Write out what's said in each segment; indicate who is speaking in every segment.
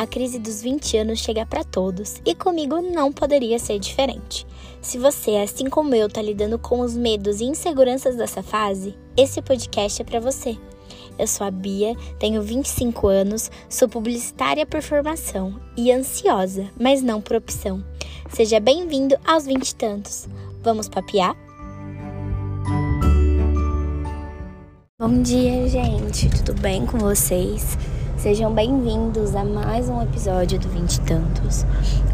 Speaker 1: A crise dos 20 anos chega para todos e comigo não poderia ser diferente. Se você, assim como eu, tá lidando com os medos e inseguranças dessa fase, esse podcast é para você. Eu sou a Bia, tenho 25 anos, sou publicitária por formação e ansiosa, mas não por opção. Seja bem-vindo aos 20 e tantos. Vamos papiar? Bom dia, gente. Tudo bem com vocês? Sejam bem-vindos a mais um episódio do Vinte Tantos.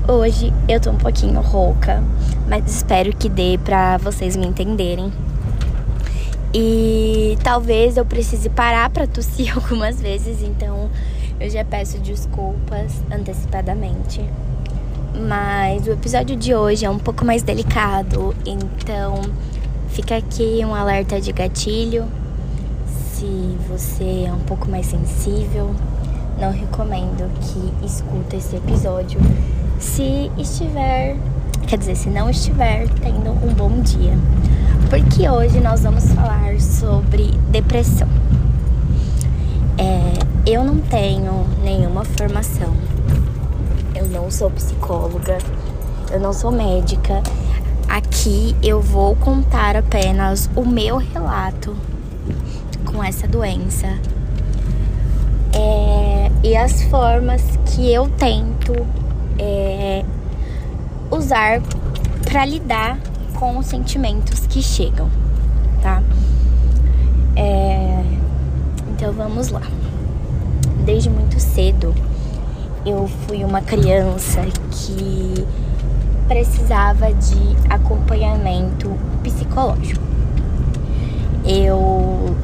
Speaker 1: Hoje eu tô um pouquinho rouca, mas espero que dê pra vocês me entenderem. E talvez eu precise parar pra tossir algumas vezes, então eu já peço desculpas antecipadamente. Mas o episódio de hoje é um pouco mais delicado, então fica aqui um alerta de gatilho. Se você é um pouco mais sensível, não recomendo que escuta esse episódio se estiver, quer dizer, se não estiver tendo um bom dia. Porque hoje nós vamos falar sobre depressão. É, eu não tenho nenhuma formação, eu não sou psicóloga, eu não sou médica. Aqui eu vou contar apenas o meu relato com essa doença. É, e as formas que eu tento é, usar para lidar com os sentimentos que chegam, tá? É, então vamos lá. Desde muito cedo eu fui uma criança que precisava de acompanhamento psicológico. Eu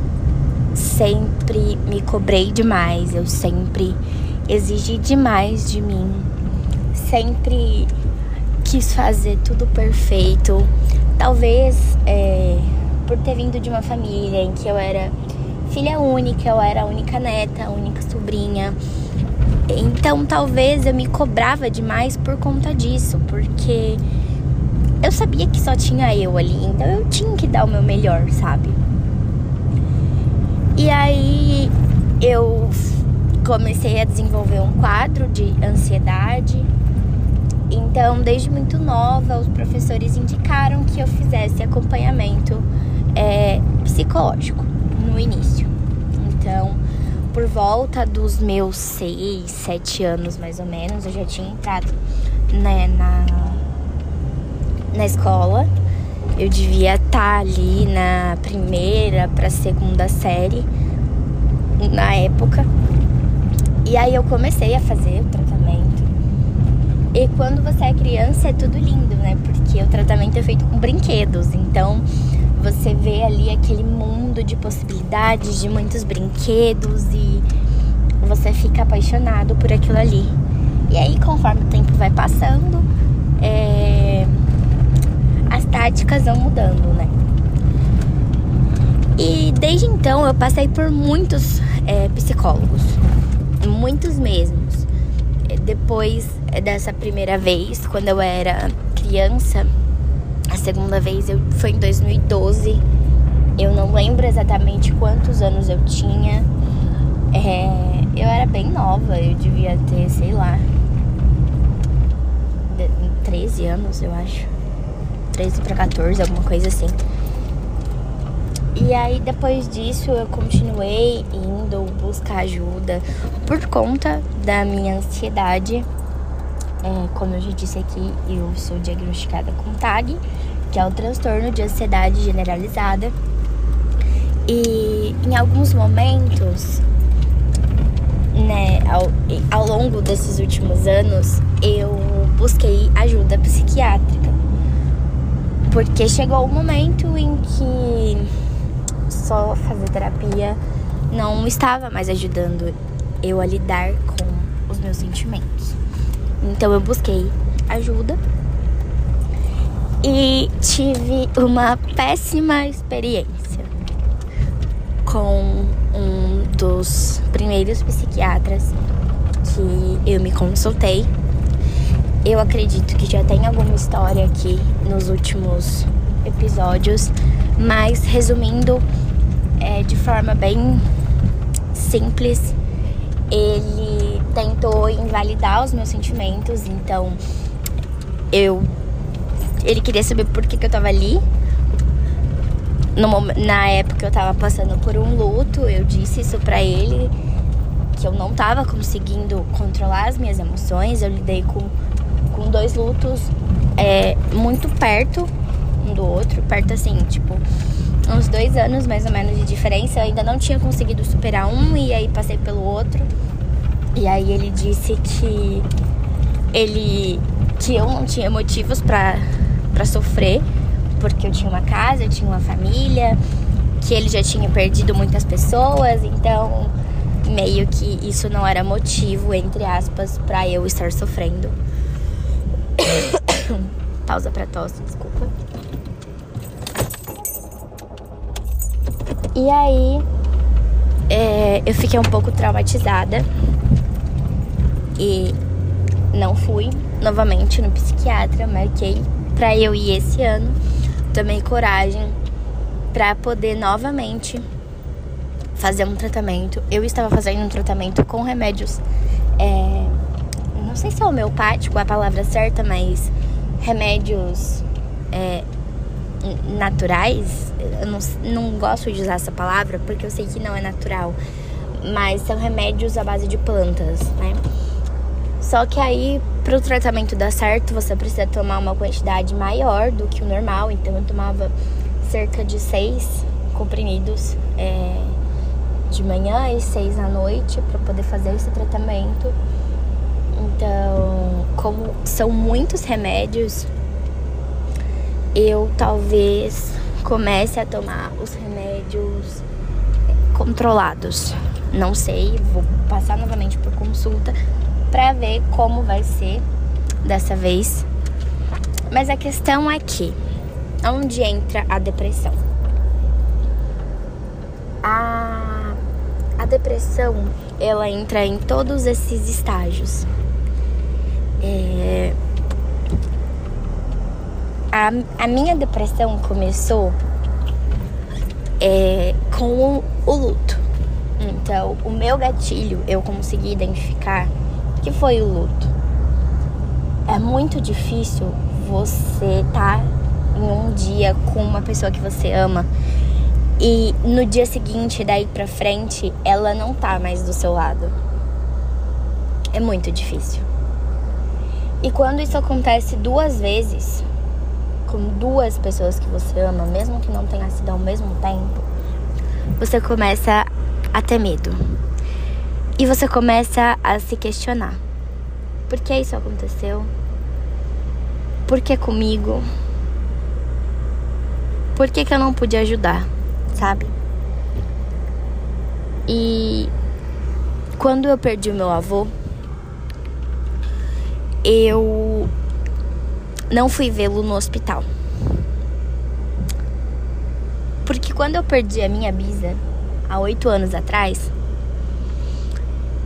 Speaker 1: sempre me cobrei demais, eu sempre exigi demais de mim, sempre quis fazer tudo perfeito. Talvez é, por ter vindo de uma família em que eu era filha única, eu era a única neta, a única sobrinha. Então talvez eu me cobrava demais por conta disso, porque eu sabia que só tinha eu ali, então eu tinha que dar o meu melhor, sabe? E aí eu comecei a desenvolver um quadro de ansiedade. Então, desde muito nova, os professores indicaram que eu fizesse acompanhamento é, psicológico no início. Então, por volta dos meus seis, sete anos mais ou menos, eu já tinha entrado né, na, na escola eu devia estar tá ali na primeira para segunda série na época. E aí eu comecei a fazer o tratamento. E quando você é criança é tudo lindo, né? Porque o tratamento é feito com brinquedos. Então você vê ali aquele mundo de possibilidades, de muitos brinquedos e você fica apaixonado por aquilo ali. E aí, conforme o tempo vai passando, é táticas vão mudando, né? E desde então eu passei por muitos é, psicólogos, muitos mesmos. Depois dessa primeira vez, quando eu era criança, a segunda vez eu, foi em 2012. Eu não lembro exatamente quantos anos eu tinha. É, eu era bem nova, eu devia ter, sei lá, 13 anos, eu acho. 13 para 14, alguma coisa assim. E aí depois disso eu continuei indo buscar ajuda por conta da minha ansiedade. É, como eu já disse aqui, eu sou diagnosticada com TAG, que é o transtorno de ansiedade generalizada. E em alguns momentos, né, ao, ao longo desses últimos anos, eu busquei ajuda psiquiátrica. Porque chegou o momento em que só fazer terapia não estava mais ajudando eu a lidar com os meus sentimentos. Então eu busquei ajuda e tive uma péssima experiência com um dos primeiros psiquiatras que eu me consultei eu acredito que já tem alguma história aqui nos últimos episódios, mas resumindo é, de forma bem simples, ele tentou invalidar os meus sentimentos, então eu ele queria saber por que, que eu tava ali. No, na época eu tava passando por um luto, eu disse isso pra ele, que eu não tava conseguindo controlar as minhas emoções. Eu lidei com, com dois lutos é, muito perto um do outro, perto assim, tipo, uns dois anos mais ou menos de diferença. Eu ainda não tinha conseguido superar um e aí passei pelo outro. E aí ele disse que ele que eu não tinha motivos para sofrer, porque eu tinha uma casa, eu tinha uma família, que ele já tinha perdido muitas pessoas, então meio que isso não era motivo, entre aspas, para eu estar sofrendo. Pausa para tosse, desculpa. E aí é, eu fiquei um pouco traumatizada e não fui novamente no psiquiatra, marquei para eu ir esse ano. Tomei coragem para poder novamente fazer um tratamento. Eu estava fazendo um tratamento com remédios, é, não sei se é homeopático a palavra certa, mas remédios é, naturais. Eu não, não gosto de usar essa palavra porque eu sei que não é natural, mas são remédios à base de plantas, né? Só que aí, para o tratamento dar certo, você precisa tomar uma quantidade maior do que o normal. Então, eu tomava cerca de seis comprimidos é, de manhã e seis à noite para poder fazer esse tratamento. Então, como são muitos remédios, eu talvez comece a tomar os remédios controlados. Não sei, vou passar novamente por consulta para ver como vai ser dessa vez. Mas a questão é que onde entra a depressão? A, a depressão ela entra em todos esses estágios. É, a, a minha depressão começou é, com o, o luto. Então, o meu gatilho eu consegui identificar que foi o luto. É muito difícil você estar tá em um dia com uma pessoa que você ama e no dia seguinte, daí pra frente, ela não tá mais do seu lado. É muito difícil. E quando isso acontece duas vezes, com duas pessoas que você ama, mesmo que não tenha sido ao mesmo tempo, você começa a ter medo. E você começa a se questionar: por que isso aconteceu? Por que comigo? Por que, que eu não pude ajudar? Sabe? E quando eu perdi o meu avô, eu não fui vê-lo no hospital. Porque quando eu perdi a minha bisa, há oito anos atrás,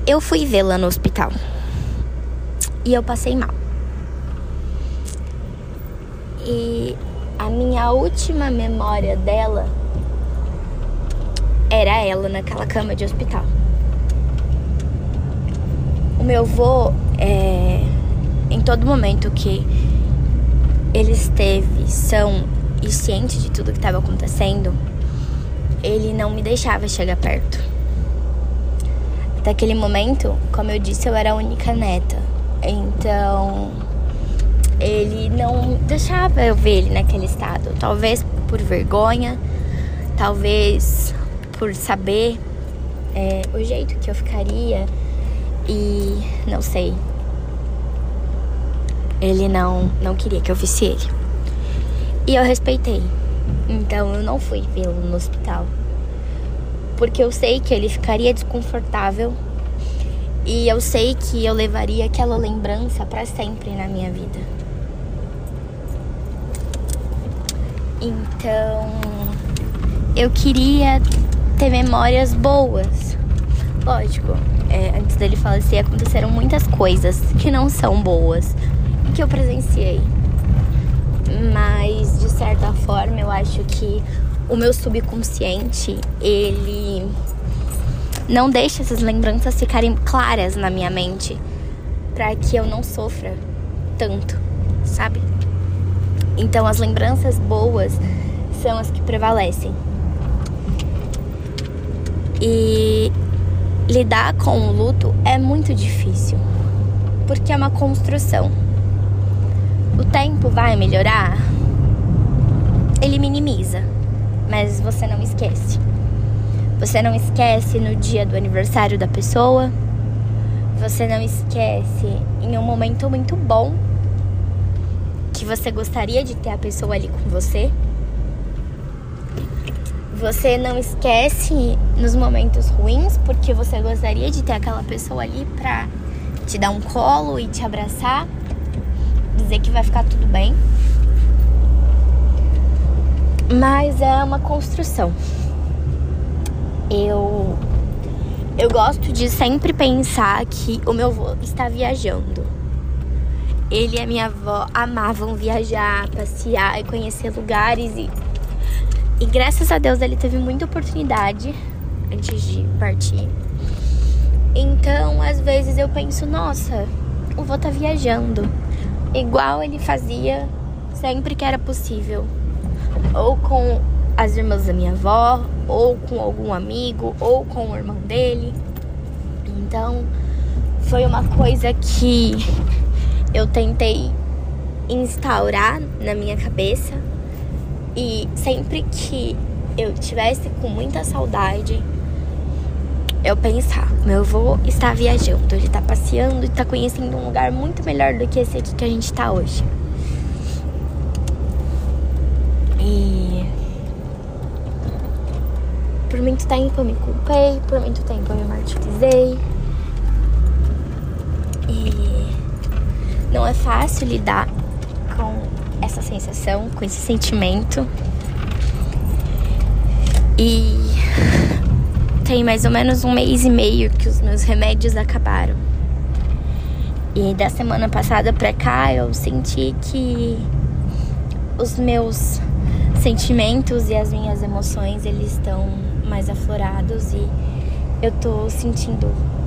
Speaker 1: eu fui vê-la no hospital. E eu passei mal. E a minha última memória dela era ela naquela cama de hospital. O meu avô, é, em todo momento que ele esteve são e ciente de tudo que estava acontecendo, ele não me deixava chegar perto. Até aquele momento, como eu disse, eu era a única neta. Então, ele não deixava eu ver ele naquele estado. Talvez por vergonha, talvez por saber é, o jeito que eu ficaria e não sei. Ele não, não queria que eu visse ele. E eu respeitei. Então eu não fui vê-lo no hospital. Porque eu sei que ele ficaria desconfortável e eu sei que eu levaria aquela lembrança para sempre na minha vida. Então, eu queria ter memórias boas. Lógico, é, antes dele falecer aconteceram muitas coisas que não são boas que eu presenciei. Mas de certa forma eu acho que o meu subconsciente, ele não deixe essas lembranças ficarem claras na minha mente para que eu não sofra tanto, sabe? Então as lembranças boas são as que prevalecem. E lidar com o luto é muito difícil, porque é uma construção. O tempo vai melhorar? Ele minimiza, mas você não esquece. Você não esquece no dia do aniversário da pessoa. Você não esquece em um momento muito bom que você gostaria de ter a pessoa ali com você. Você não esquece nos momentos ruins porque você gostaria de ter aquela pessoa ali pra te dar um colo e te abraçar, dizer que vai ficar tudo bem. Mas é uma construção. Eu eu gosto de sempre pensar que o meu avô está viajando. Ele e a minha avó amavam viajar, passear e conhecer lugares e e graças a Deus ele teve muita oportunidade antes de partir. Então, às vezes eu penso, nossa, o vô tá viajando. Igual ele fazia sempre que era possível. Ou com as irmãs da minha avó, ou com algum amigo, ou com o irmão dele. Então, foi uma coisa que eu tentei instaurar na minha cabeça e sempre que eu tivesse com muita saudade, eu pensar, meu avô está viajando, ele está passeando e está conhecendo um lugar muito melhor do que esse aqui que a gente está hoje. E por muito tempo eu me culpei, por muito tempo eu me martirizei. E não é fácil lidar com essa sensação, com esse sentimento. E tem mais ou menos um mês e meio que os meus remédios acabaram. E da semana passada pra cá eu senti que os meus sentimentos e as minhas emoções eles estão mais aflorados e eu tô sentindo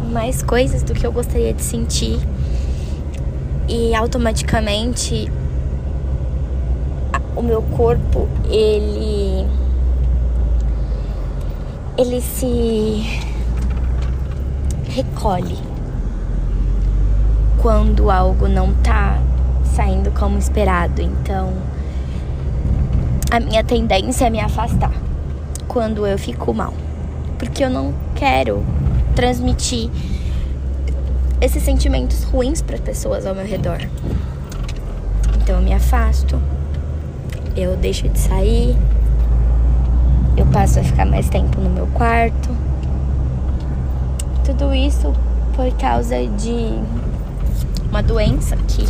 Speaker 1: mais coisas do que eu gostaria de sentir. E automaticamente o meu corpo ele ele se recolhe quando algo não tá saindo como esperado. Então, a minha tendência é me afastar quando eu fico mal, porque eu não quero transmitir esses sentimentos ruins para pessoas ao meu redor. Então, eu me afasto eu deixo de sair, passo a ficar mais tempo no meu quarto. Tudo isso por causa de uma doença que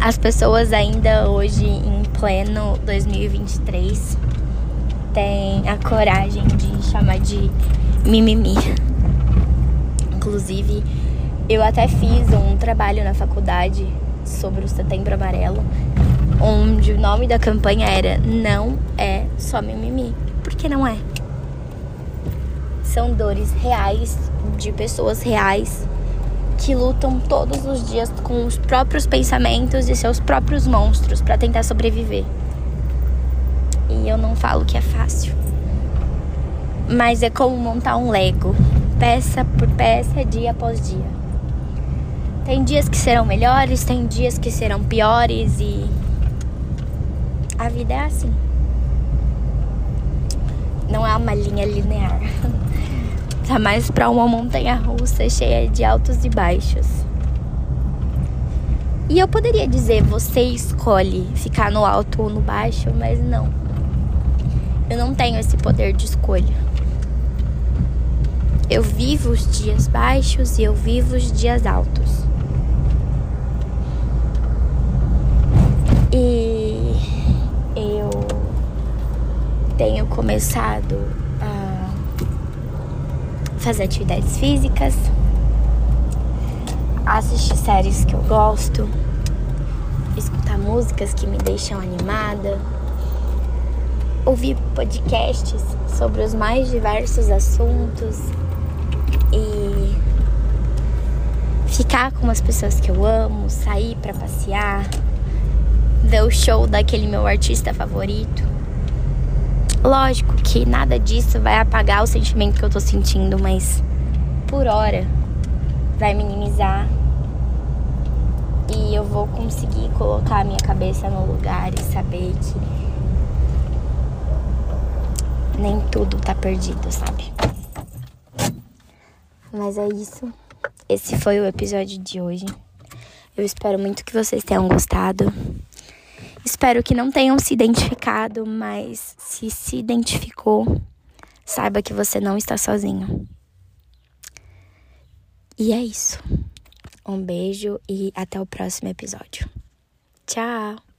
Speaker 1: as pessoas ainda hoje em pleno 2023 têm a coragem de chamar de mimimi. Inclusive, eu até fiz um trabalho na faculdade sobre o Setembro Amarelo onde o nome da campanha era Não é só mimimi. Porque não é. São dores reais de pessoas reais que lutam todos os dias com os próprios pensamentos e seus próprios monstros para tentar sobreviver. E eu não falo que é fácil. Mas é como montar um Lego, peça por peça, dia após dia. Tem dias que serão melhores, tem dias que serão piores e a vida é assim. Não é uma linha linear. Tá mais para uma montanha russa cheia de altos e baixos. E eu poderia dizer, você escolhe ficar no alto ou no baixo, mas não. Eu não tenho esse poder de escolha. Eu vivo os dias baixos e eu vivo os dias altos. Tenho começado a fazer atividades físicas, assistir séries que eu gosto, escutar músicas que me deixam animada, ouvir podcasts sobre os mais diversos assuntos ficar com as pessoas que eu amo, sair para passear, ver o show daquele meu artista favorito. Lógico que nada disso vai apagar o sentimento que eu tô sentindo, mas por hora vai minimizar e eu vou conseguir colocar a minha cabeça no lugar e saber que nem tudo tá perdido, sabe? Mas é isso. Esse foi o episódio de hoje. Eu espero muito que vocês tenham gostado. Espero que não tenham se identificado, mas se se identificou, saiba que você não está sozinho. E é isso. Um beijo e até o próximo episódio. Tchau!